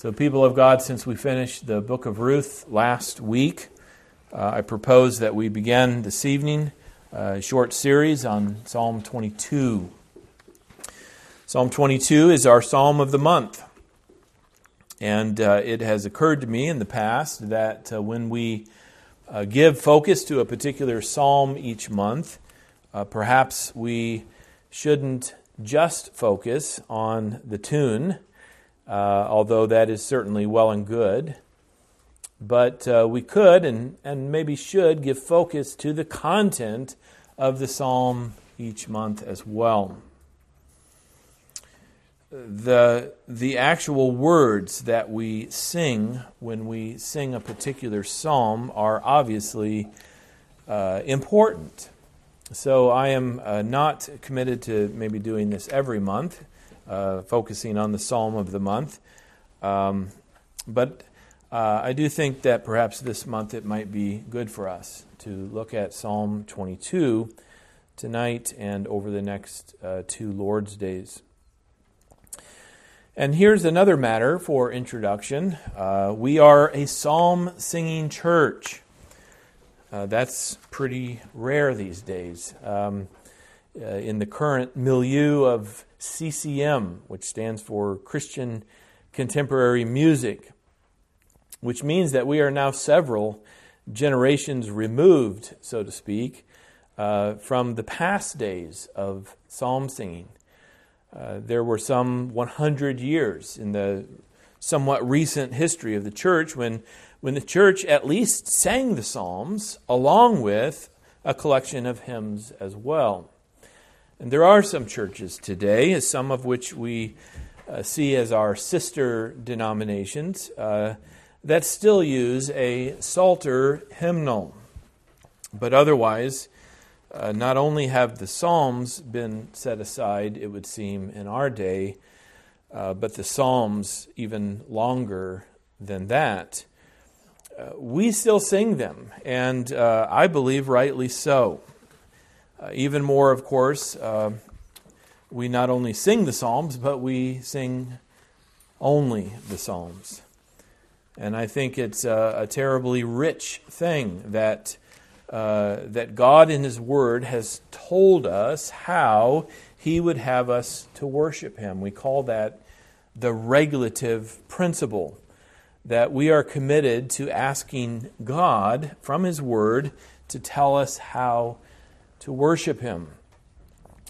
So, people of God, since we finished the book of Ruth last week, uh, I propose that we begin this evening a short series on Psalm 22. Psalm 22 is our psalm of the month. And uh, it has occurred to me in the past that uh, when we uh, give focus to a particular psalm each month, uh, perhaps we shouldn't just focus on the tune uh, although that is certainly well and good. But uh, we could and, and maybe should give focus to the content of the psalm each month as well. The, the actual words that we sing when we sing a particular psalm are obviously uh, important. So I am uh, not committed to maybe doing this every month uh, focusing on the psalm of the month. Um, but uh, I do think that perhaps this month it might be good for us to look at Psalm 22 tonight and over the next uh, two Lord's days. And here's another matter for introduction. Uh, we are a psalm singing church. Uh, that's pretty rare these days. Um, uh, in the current milieu of CCM, which stands for Christian Contemporary Music, which means that we are now several generations removed, so to speak, uh, from the past days of psalm singing. Uh, there were some 100 years in the somewhat recent history of the church when, when the church at least sang the psalms along with a collection of hymns as well. And there are some churches today, some of which we uh, see as our sister denominations, uh, that still use a Psalter hymnal. But otherwise, uh, not only have the Psalms been set aside, it would seem, in our day, uh, but the Psalms even longer than that. Uh, we still sing them, and uh, I believe rightly so. Uh, even more, of course, uh, we not only sing the Psalms, but we sing only the Psalms. And I think it's a, a terribly rich thing that, uh, that God in His Word has told us how He would have us to worship Him. We call that the regulative principle. That we are committed to asking God from His Word to tell us how to worship Him.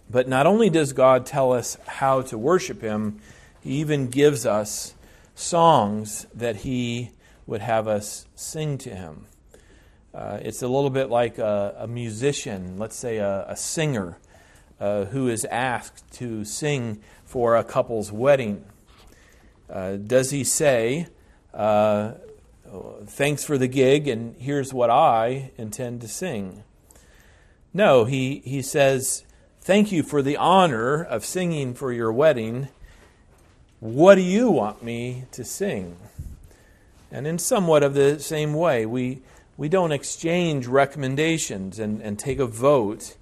But not only does God tell us how to worship Him, He even gives us songs that He would have us sing to Him. Uh, it's a little bit like a, a musician, let's say a, a singer, uh, who is asked to sing for a couple's wedding. Uh, does he say, uh, Thanks for the gig, and here's what I intend to sing? No, he, he says, Thank you for the honor of singing for your wedding. What do you want me to sing? And in somewhat of the same way, we, we don't exchange recommendations and, and take a vote.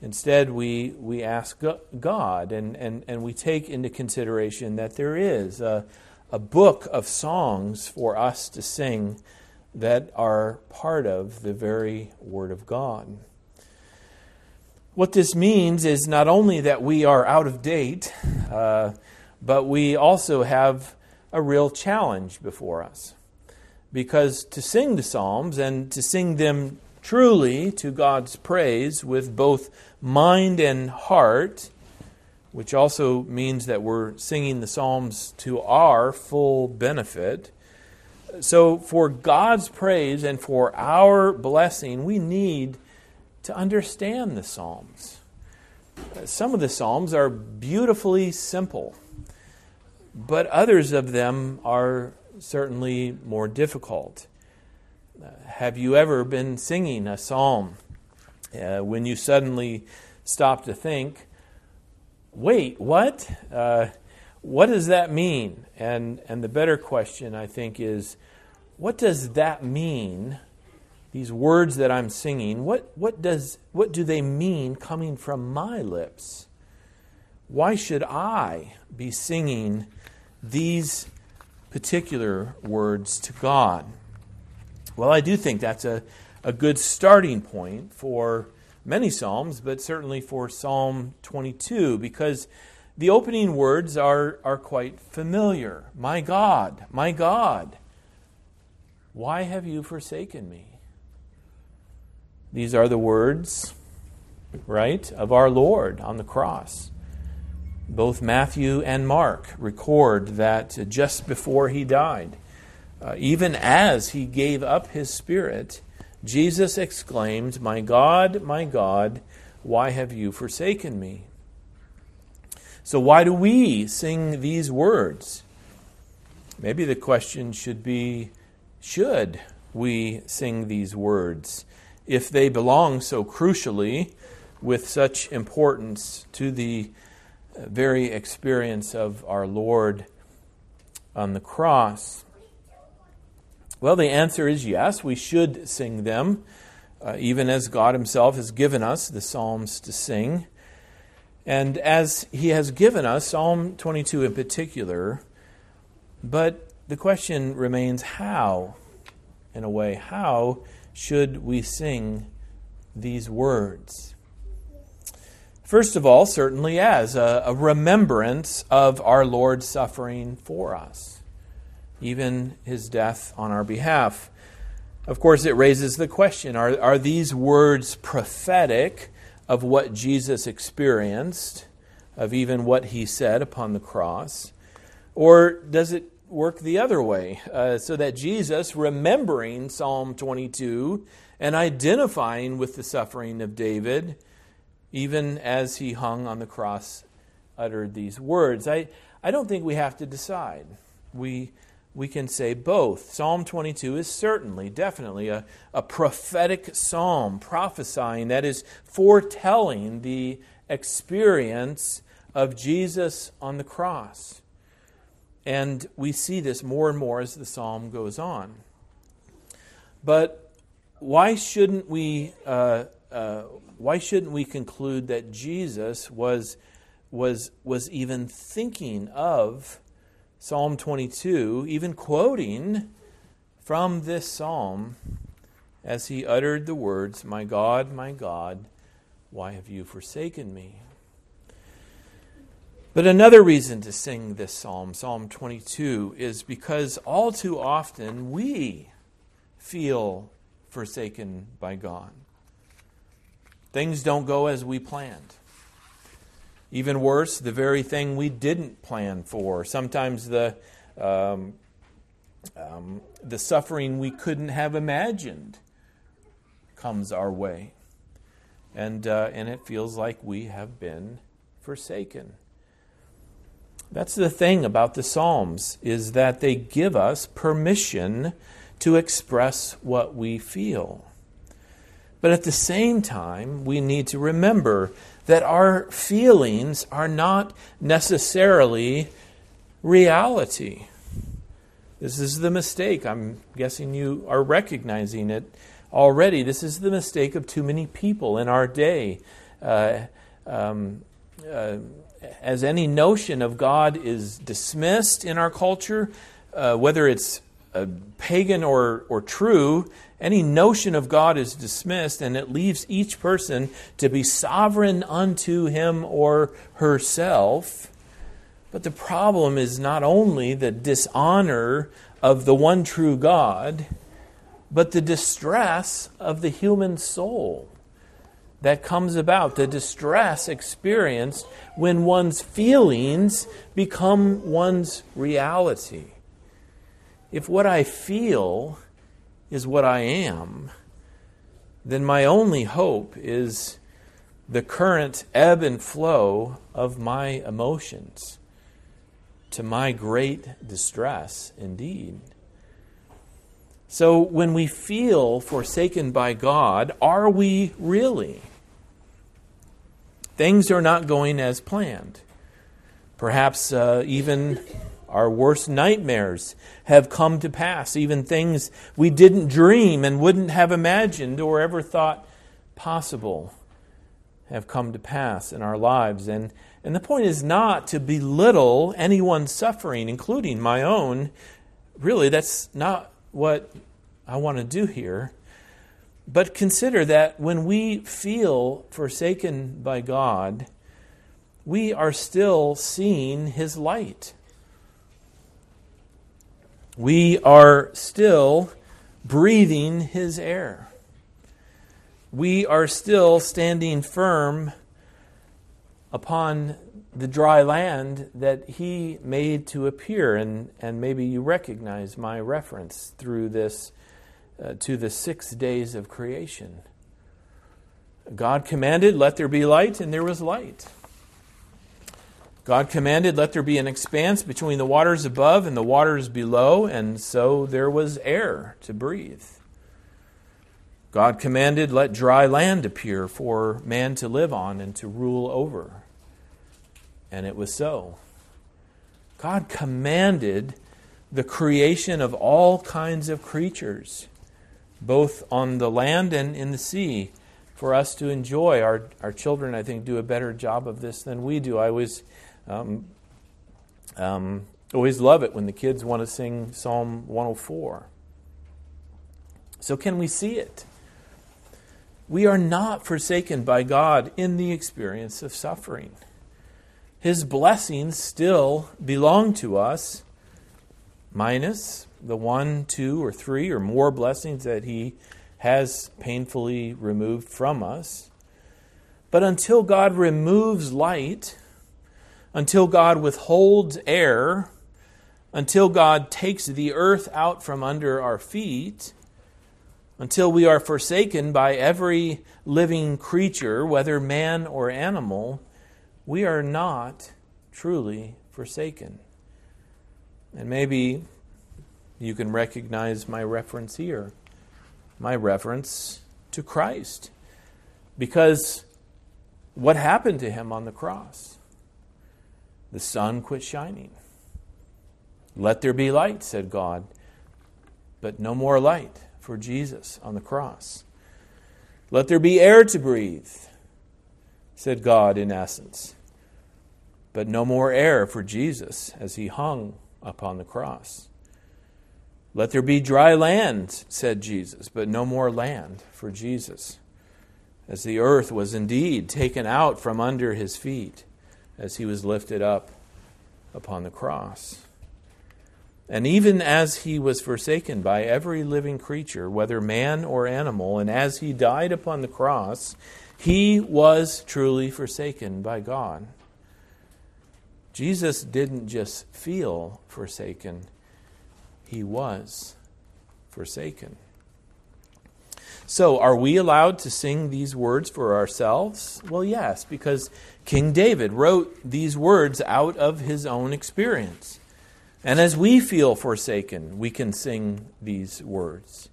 Instead, we, we ask God and, and, and we take into consideration that there is a, a book of songs for us to sing that are part of the very Word of God. What this means is not only that we are out of date, uh, but we also have a real challenge before us. Because to sing the Psalms and to sing them truly to God's praise with both mind and heart, which also means that we're singing the Psalms to our full benefit. So, for God's praise and for our blessing, we need to understand the Psalms. Some of the Psalms are beautifully simple, but others of them are certainly more difficult. Uh, have you ever been singing a psalm uh, when you suddenly stop to think, wait, what? Uh, what does that mean? And, and the better question, I think, is what does that mean these words that I'm singing, what, what, does, what do they mean coming from my lips? Why should I be singing these particular words to God. Well, I do think that's a, a good starting point for many Psalms, but certainly for Psalm 22, because the opening words are, are quite familiar. My God, my God, why have you forsaken me? These are the words, right, of our Lord on the cross. Both Matthew and Mark record that just before he died, uh, even as he gave up his spirit, Jesus exclaimed, My God, my God, why have you forsaken me? So, why do we sing these words? Maybe the question should be should we sing these words if they belong so crucially with such importance to the very experience of our Lord on the cross? Well, the answer is yes, we should sing them, uh, even as God Himself has given us the Psalms to sing. And as He has given us, Psalm 22 in particular, but the question remains how, in a way, how should we sing these words? First of all, certainly as a, a remembrance of our Lord's suffering for us even his death on our behalf. Of course, it raises the question are, are these words prophetic of what Jesus experienced, of even what he said upon the cross? Or does it work the other way, uh, so that Jesus, remembering Psalm 22 and identifying with the suffering of David, even as he hung on the cross, uttered these words? I, I don't think we have to decide. We we can say both. Psalm 22 is certainly, definitely a, a prophetic psalm, prophesying, that is, foretelling the experience of Jesus on the cross. And we see this more and more as the psalm goes on. But why shouldn't we, uh, uh, why shouldn't we conclude that Jesus was, was, was even thinking of Psalm 22, even quoting from this psalm as he uttered the words, My God, my God, why have you forsaken me? But another reason to sing this psalm, Psalm 22, is because all too often we feel forsaken by God. Things don't go as we planned. Even worse, the very thing we didn't plan for. Sometimes the, um, um, the suffering we couldn't have imagined comes our way. And, uh, and it feels like we have been forsaken. That's the thing about the Psalms is that they give us permission to express what we feel. But at the same time, we need to remember that our feelings are not necessarily reality. This is the mistake. I'm guessing you are recognizing it already. This is the mistake of too many people in our day. Uh, um, uh, as any notion of God is dismissed in our culture, uh, whether it's pagan or, or true, any notion of God is dismissed, and it leaves each person to be sovereign unto him or herself. But the problem is not only the dishonor of the one true God, but the distress of the human soul that comes about, the distress experienced when one's feelings become one's reality. If what I feel is what I am, then my only hope is the current ebb and flow of my emotions to my great distress indeed. So, when we feel forsaken by God, are we really? Things are not going as planned. Perhaps uh, even our worst nightmares have come to pass, even things we didn't dream and wouldn't have imagined or ever thought possible have come to pass in our lives. And, and the point is not to belittle anyone's suffering, including my own, really, that's not what I want to do here. But consider that when we feel forsaken by God, we are still seeing His light. We are still breathing His air. We are still standing firm upon the dry land that He made to appear. And, and maybe you recognize my reference through this uh, to the six days of creation. God commanded, Let there be light, and there was light. God commanded, Let there be an expanse between the waters above and the waters below, and so there was air to breathe. God commanded, Let dry land appear for man to live on and to rule over. And it was so. God commanded the creation of all kinds of creatures both on the land and in the sea, for us to enjoy. Our, our children, I think, do a better job of this than we do. I always, um, um, always love it when the kids want to sing Psalm 104. So, can we see it? We are not forsaken by God in the experience of suffering. His blessings still belong to us, minus the one, two, or three or more blessings that He has painfully removed from us. But until God removes light, until God withholds air, until God takes the earth out from under our feet, until we are forsaken by every living creature, whether man or animal, we are not truly forsaken. And maybe you can recognize my reference here, my reference to Christ. Because what happened to him on the cross? The sun quit shining. Let there be light, said God, but no more light for Jesus on the cross. Let there be air to breathe, said God in essence, but no more air for Jesus as he hung upon the cross. Let there be dry land, said Jesus, but no more land for Jesus, as the earth was indeed taken out from under his feet as he was lifted up upon the cross. And even as he was forsaken by every living creature, whether man or animal, and as he died upon the cross, he was truly forsaken by God. Jesus didn't just feel forsaken he was forsaken. So, are we allowed to sing these words for ourselves? Well, yes, because King David wrote these words out of his own experience. And as we feel forsaken, we can sing these words.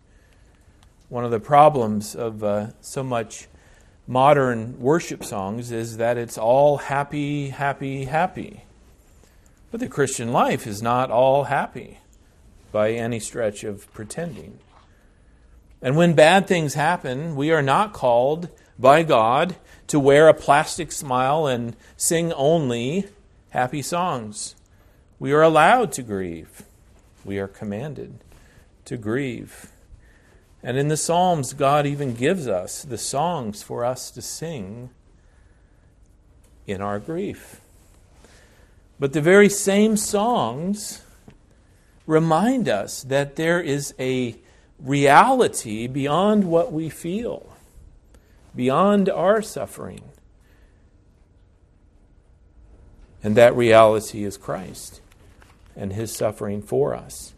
One of the problems of uh, so much modern worship songs is that it's all happy, happy, happy. But the Christian life is not all happy by any stretch of pretending. And when bad things happen, we are not called by God to wear a plastic smile and sing only happy songs. We are allowed to grieve. We are commanded to grieve. And in the Psalms, God even gives us the songs for us to sing in our grief. But the very same songs remind us that there is a reality beyond what we feel, beyond our suffering. And that reality is Christ and his suffering for us,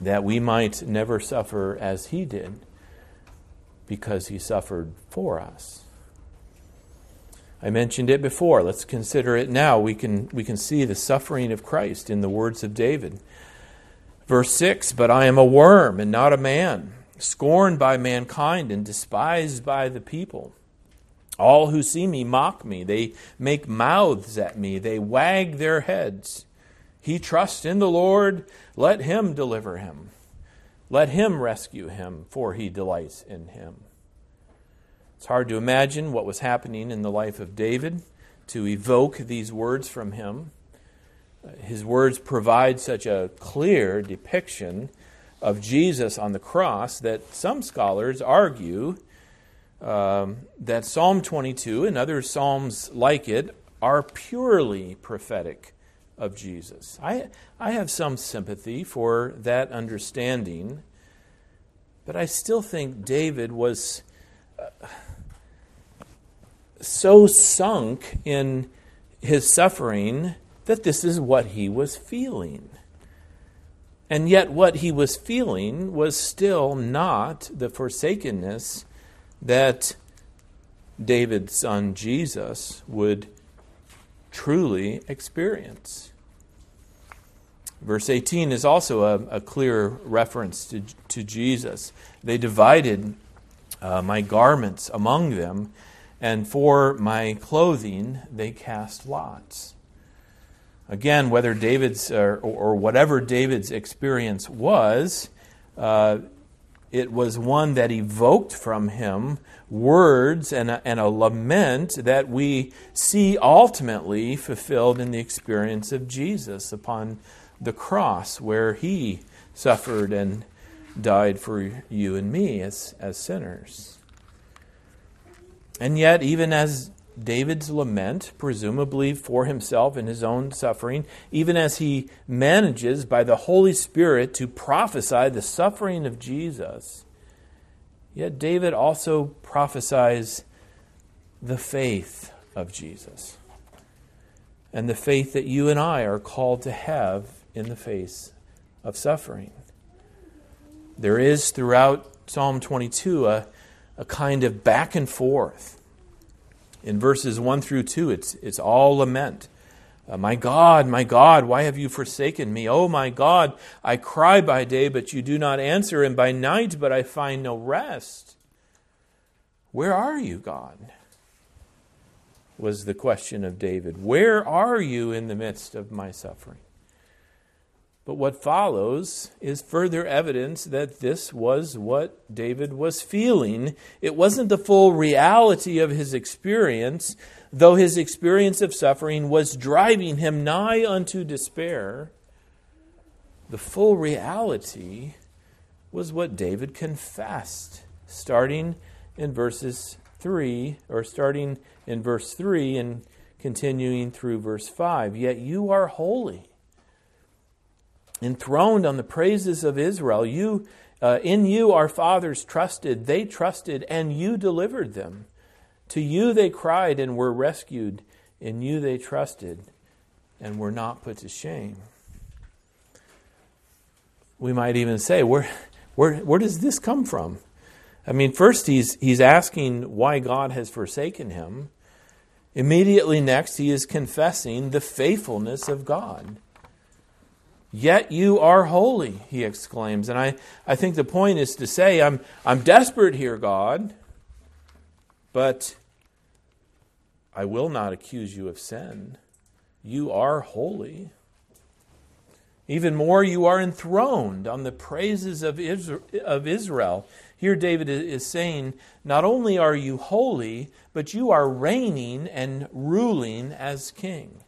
that we might never suffer as he did because he suffered for us. I mentioned it before. Let's consider it now. We can, we can see the suffering of Christ in the words of David. Verse 6 But I am a worm and not a man, scorned by mankind and despised by the people. All who see me mock me. They make mouths at me. They wag their heads. He trusts in the Lord. Let him deliver him. Let him rescue him, for he delights in him. It's hard to imagine what was happening in the life of David to evoke these words from him. his words provide such a clear depiction of Jesus on the cross that some scholars argue um, that Psalm 22 and other psalms like it are purely prophetic of Jesus. I, I have some sympathy for that understanding, but I still think David was uh, so sunk in his suffering that this is what he was feeling. And yet, what he was feeling was still not the forsakenness that David's son Jesus would truly experience. Verse 18 is also a, a clear reference to, to Jesus. They divided uh, my garments among them, and for my clothing they cast lots. Again, whether David's or, or whatever David's experience was, uh, it was one that evoked from him words and a, and a lament that we see ultimately fulfilled in the experience of Jesus upon the cross, where he suffered and died for you and me as, as sinners. And yet, even as David's lament, presumably for himself and his own suffering, even as he manages by the Holy Spirit to prophesy the suffering of Jesus. Yet David also prophesies the faith of Jesus and the faith that you and I are called to have in the face of suffering. There is throughout Psalm 22 a, a kind of back and forth in verses 1 through 2, it's, it's all lament. Uh, my God, my God, why have you forsaken me? Oh, my God, I cry by day, but you do not answer, and by night, but I find no rest. Where are you, God? Was the question of David. Where are you in the midst of my suffering? But what follows is further evidence that this was what David was feeling. It wasn't the full reality of his experience, though his experience of suffering was driving him nigh unto despair. The full reality was what David confessed, starting in verses 3, or starting in verse 3 and continuing through verse 5. Yet you are holy enthroned on the praises of Israel. You, uh, in you, our fathers trusted. They trusted, and you delivered them. To you they cried and were rescued. In you they trusted and were not put to shame. We might even say, where, where, where does this come from? I mean, first he's, he's asking why God has forsaken him. Immediately next, he is confessing the faithfulness of God. Yet you are holy, he exclaims. And I, I think the point is to say, I'm, I'm desperate here, God, but I will not accuse you of sin. You are holy. Even more, you are enthroned on the praises of Israel. Here, David is saying, not only are you holy, but you are reigning and ruling as king.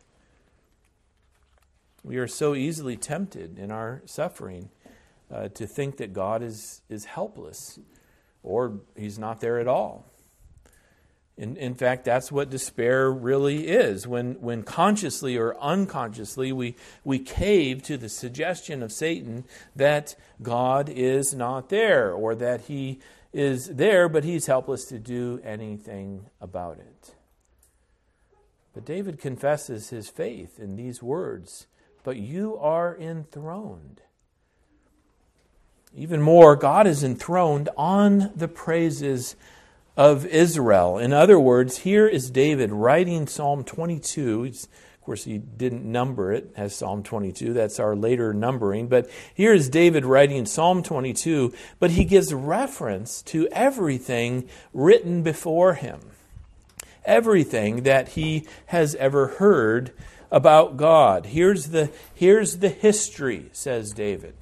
We are so easily tempted in our suffering uh, to think that God is, is helpless or he's not there at all. In, in fact, that's what despair really is. When, when consciously or unconsciously we, we cave to the suggestion of Satan that God is not there or that he is there, but he's helpless to do anything about it. But David confesses his faith in these words but you are enthroned. Even more, God is enthroned on the praises of Israel. In other words, here is David writing Psalm 22. of course, he didn't number it as Psalm 22. That's our later numbering. But here is David writing Psalm 22, but he gives reference to everything written before him, everything that he has ever heard about God. Here's the, here's the history, says David.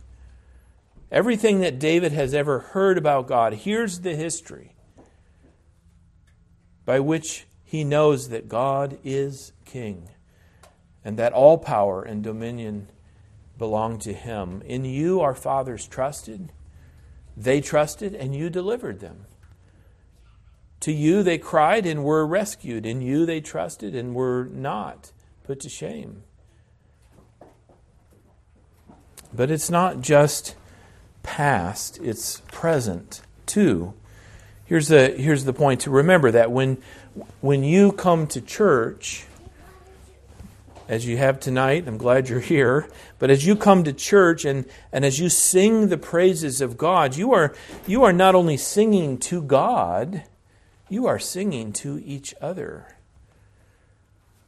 Everything that David has ever heard about God, here's the history by which he knows that God is king and that all power and dominion belong to Him. In you, our fathers trusted, they trusted, and you delivered them. To you, they cried and were rescued. In you, they trusted and were not put to shame. But it's not just past, it's present too. Here's the, here's the point to remember that when, when you come to church, as you have tonight, I'm glad you're here, but as you come to church and, and as you sing the praises of God, you are, you are not only singing to God, you are singing to each other.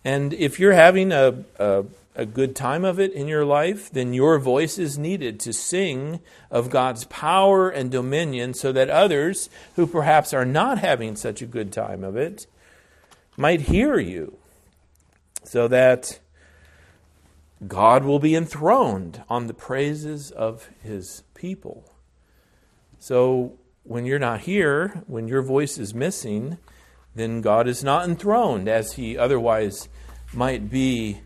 And if you're having a, a, a good time of it in your life, then your voice is needed to sing of God's power and dominion so that others who perhaps are not having such a good time of it might hear you. So that God will be enthroned on the praises of his people. So when you're not here, when your voice is missing, then God is not enthroned as he otherwise might be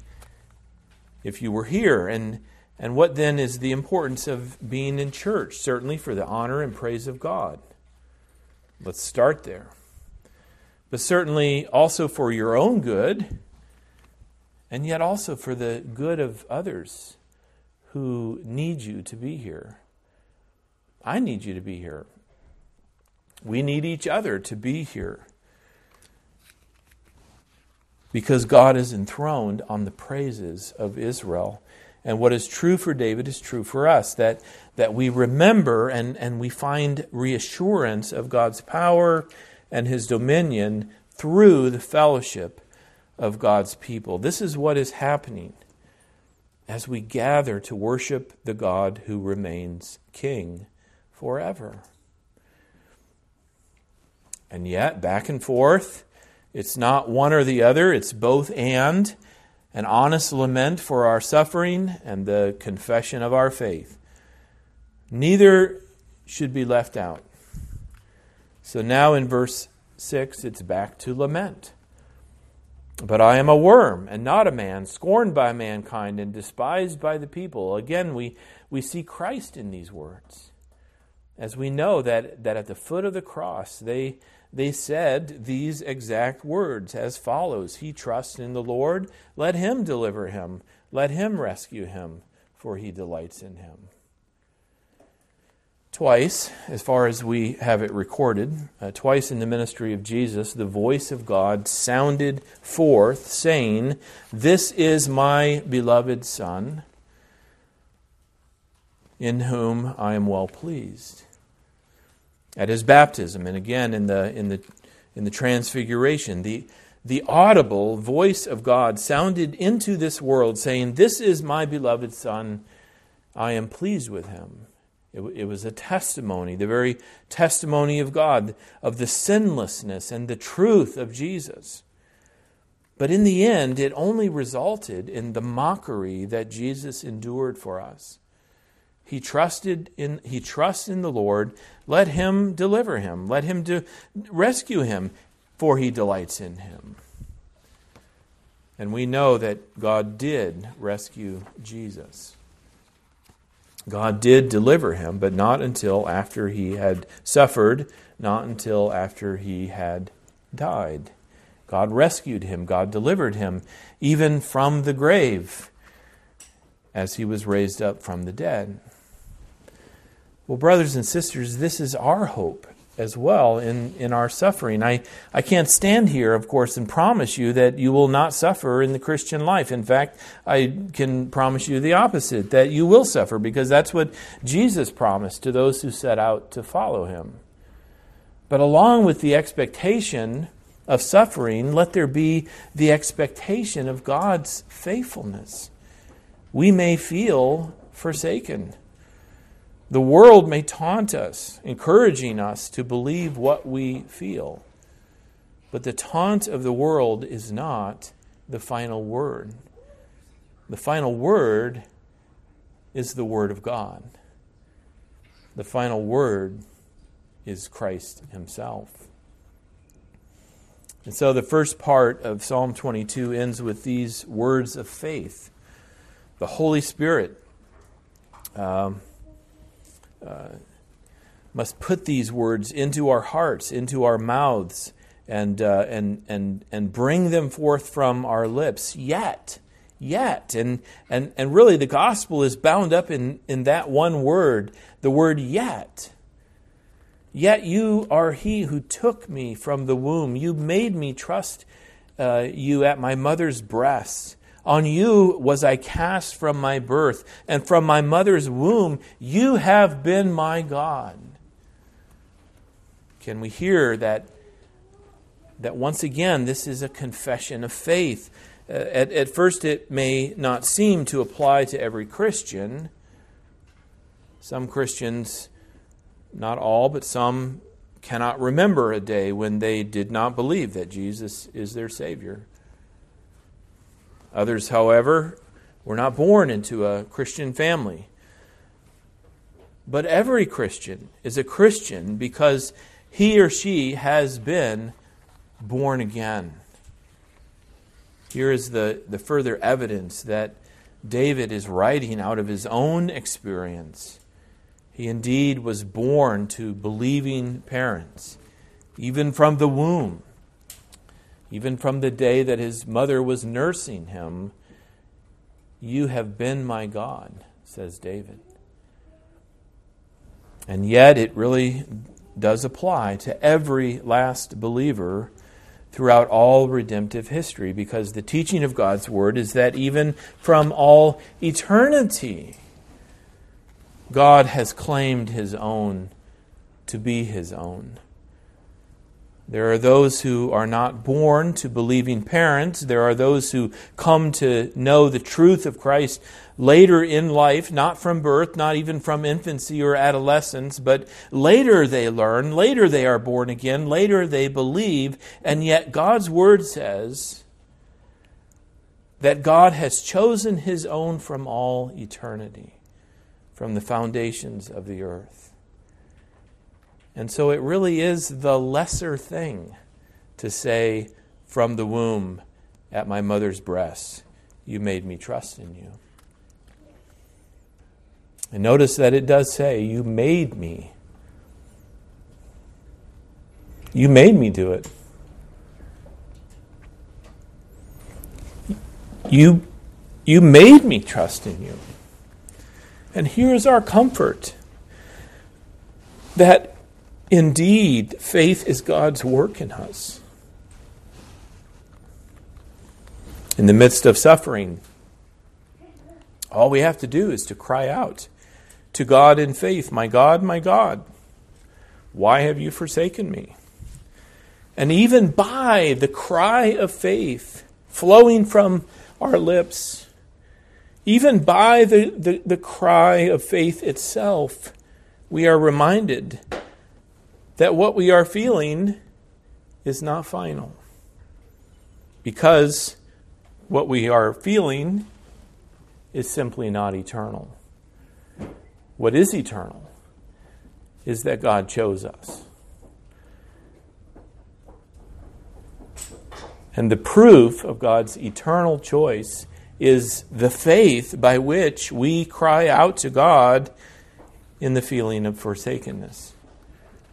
if you were here. And, and what then is the importance of being in church? Certainly for the honor and praise of God. Let's start there. But certainly also for your own good, and yet also for the good of others who need you to be here. I need you to be here. We need each other to be here because God is enthroned on the praises of Israel. And what is true for David is true for us that, that we remember and, and we find reassurance of God's power and his dominion through the fellowship of God's people. This is what is happening as we gather to worship the God who remains king forever. And yet, back and forth, it's not one or the other, it's both and an honest lament for our suffering and the confession of our faith. Neither should be left out. So now in verse 6, it's back to lament. But I am a worm and not a man, scorned by mankind and despised by the people. Again, we, we see Christ in these words. As we know that, that at the foot of the cross, they, they said these exact words as follows He trusts in the Lord, let him deliver him, let him rescue him, for he delights in him. Twice, as far as we have it recorded, uh, twice in the ministry of Jesus, the voice of God sounded forth, saying, This is my beloved Son, in whom I am well pleased at his baptism and again in the, in the, in the transfiguration. The, the audible voice of God sounded into this world saying, This is my beloved Son, I am pleased with him. It, it was a testimony, the very testimony of God, of the sinlessness and the truth of Jesus. But in the end, it only resulted in the mockery that Jesus endured for us. He trusted in he trusts in the Lord. Let him deliver him. Let him do, rescue him, for he delights in him. And we know that God did rescue Jesus. God did deliver him, but not until after he had suffered, not until after he had died. God rescued him, God delivered him, even from the grave, as he was raised up from the dead. Well, brothers and sisters, this is our hope as well in, in our suffering. I, I can't stand here, of course, and promise you that you will not suffer in the Christian life. In fact, I can promise you the opposite, that you will suffer, because that's what Jesus promised to those who set out to follow him. But along with the expectation of suffering, let there be the expectation of God's faithfulness. We may feel forsaken the world may taunt us, encouraging us to believe what we feel. But the taunt of the world is not the final word. The final word is the Word of God. The final word is Christ Himself. And so the first part of Psalm 22 ends with these words of faith. The Holy Spirit um, uh, must put these words into our hearts, into our mouths, and, uh, and, and, and bring them forth from our lips. Yet, yet. And, and, and really, the gospel is bound up in, in that one word, the word yet. Yet you are he who took me from the womb. You made me trust uh, you at my mother's breast. On you was I cast from my birth, and from my mother's womb you have been my God. Can we hear that? That once again, this is a confession of faith. Uh, at, at first, it may not seem to apply to every Christian. Some Christians not all, but some cannot remember a day when they did not believe that Jesus is their Savior. Others, however, were not born into a Christian family. But every Christian is a Christian because he or she has been born again. Here is the, the further evidence that David is writing out of his own experience. He indeed was born to believing parents, even from the womb, even from the day that his mother was nursing him. You have been my God, says David. And yet, it really does apply to every last believer throughout all redemptive history because the teaching of God's Word is that even from all eternity, God has claimed his own to be his own. There are those who are not born to believing parents. There are those who come to know the truth of Christ later in life, not from birth, not even from infancy or adolescence, but later they learn, later they are born again, later they believe, and yet God's Word says that God has chosen His own from all eternity from the foundations of the earth. And so it really is the lesser thing to say, From the womb at my mother's breast, you made me trust in you. And notice that it does say, You made me. You made me do it. You, you made me trust in you. And here is our comfort that indeed faith is God's work in us. In the midst of suffering, all we have to do is to cry out to God in faith, My God, my God, why have you forsaken me? And even by the cry of faith flowing from our lips, even by the, the, the cry of faith itself, we are reminded that what we are feeling is not final. Because what we are feeling is simply not eternal. What is eternal is that God chose us. And the proof of God's eternal choice is the faith by which we cry out to God in the feeling of forsakenness.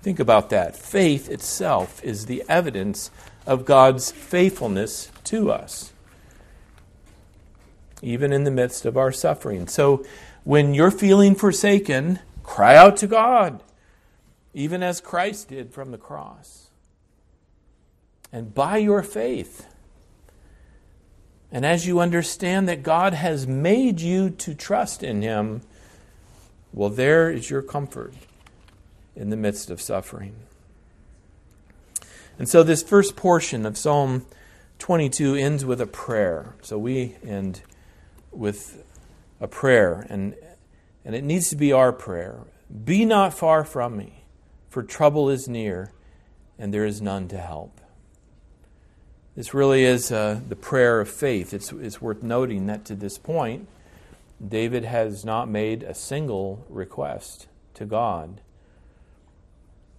Think about that. Faith itself is the evidence of God's faithfulness to us, even in the midst of our suffering. So, when you're feeling forsaken, cry out to God, even as Christ did from the cross. And by your faith, and as you understand that God has made you to trust in Him, well, there is your comfort in the midst of suffering. And so, this first portion of Psalm 22 ends with a prayer. So, we end with a prayer, and, and it needs to be our prayer. Be not far from me, for trouble is near, and there is none to help. This really is uh, the prayer of faith. It's, it's worth noting that to this point, David has not made a single request to God.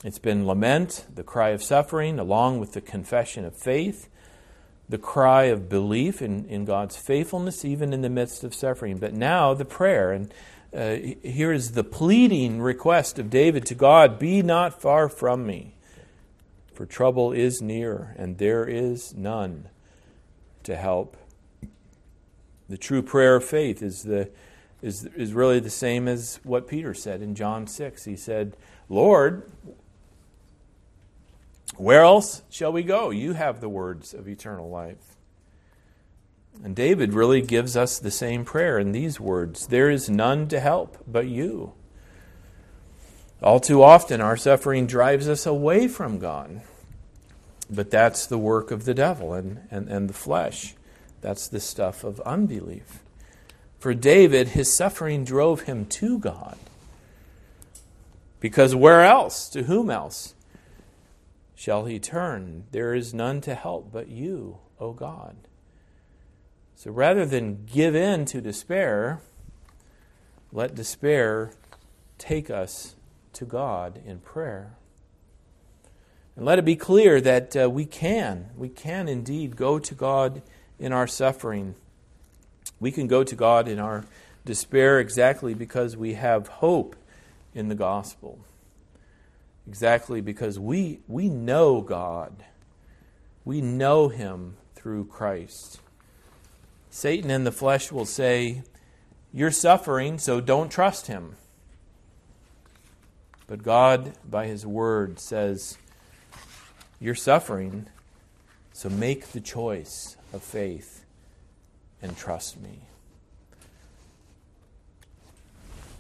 It's been lament, the cry of suffering, along with the confession of faith, the cry of belief in, in God's faithfulness, even in the midst of suffering. But now the prayer, and uh, here is the pleading request of David to God Be not far from me, for trouble is near, and there is none to help. The true prayer of faith is, the, is, is really the same as what Peter said in John 6. He said, Lord, where else shall we go? You have the words of eternal life. And David really gives us the same prayer in these words There is none to help but you. All too often, our suffering drives us away from God. But that's the work of the devil and, and, and the flesh. That's the stuff of unbelief. For David, his suffering drove him to God. Because where else? To whom else shall he turn? There is none to help but you, O God. So rather than give in to despair, let despair take us to God in prayer. And let it be clear that uh, we can, we can indeed go to God in our suffering. We can go to God in our despair exactly because we have hope in the gospel. Exactly because we, we know God. We know Him through Christ. Satan in the flesh will say, You're suffering, so don't trust him. But God, by his word, says, You're suffering, so make the choice of faith and trust me.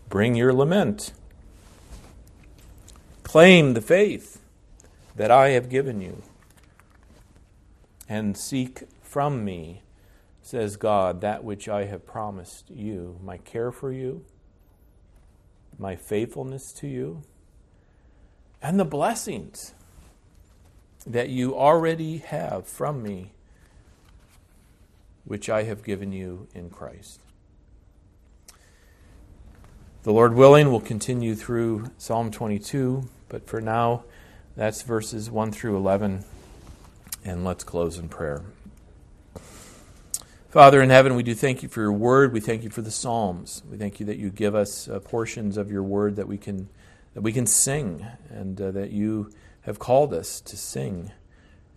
Bring your lament. Claim the faith that I have given you, and seek from me says God, that which I have promised you, my care for you, my faithfulness to you, and the blessings that you already have from me, which I have given you in Christ. The Lord willing, we'll continue through Psalm 22, but for now, that's verses 1 through 11, and let's close in prayer. Father in heaven, we do thank you for your word. We thank you for the Psalms. We thank you that you give us uh, portions of your word that we can that we can sing, and uh, that you have called us to sing.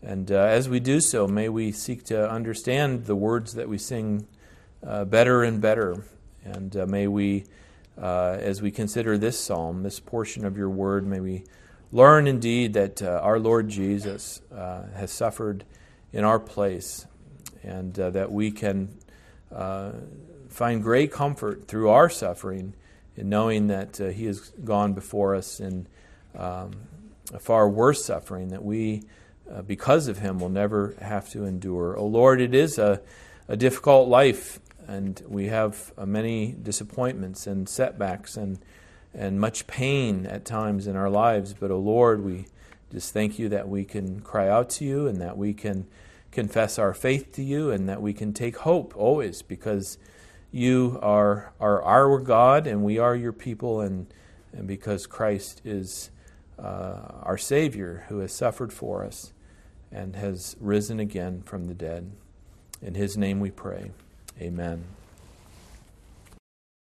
And uh, as we do so, may we seek to understand the words that we sing uh, better and better. And uh, may we, uh, as we consider this psalm, this portion of your word, may we learn indeed that our Lord Jesus has suffered in our place and uh, that we can uh, find great comfort through our suffering in knowing that uh, He has gone before us in um, a far worse suffering that we, uh, because of Him, will never have to endure. Oh Lord, it is a, a difficult life, and we have uh, many disappointments and setbacks and and much pain at times in our lives. But, oh Lord, we just thank you that we can cry out to you and that we can confess our faith to you and that we can take hope always because you are, are our God and we are your people, and, and because Christ is uh, our Savior who has suffered for us and has risen again from the dead. In his name we pray. Amen.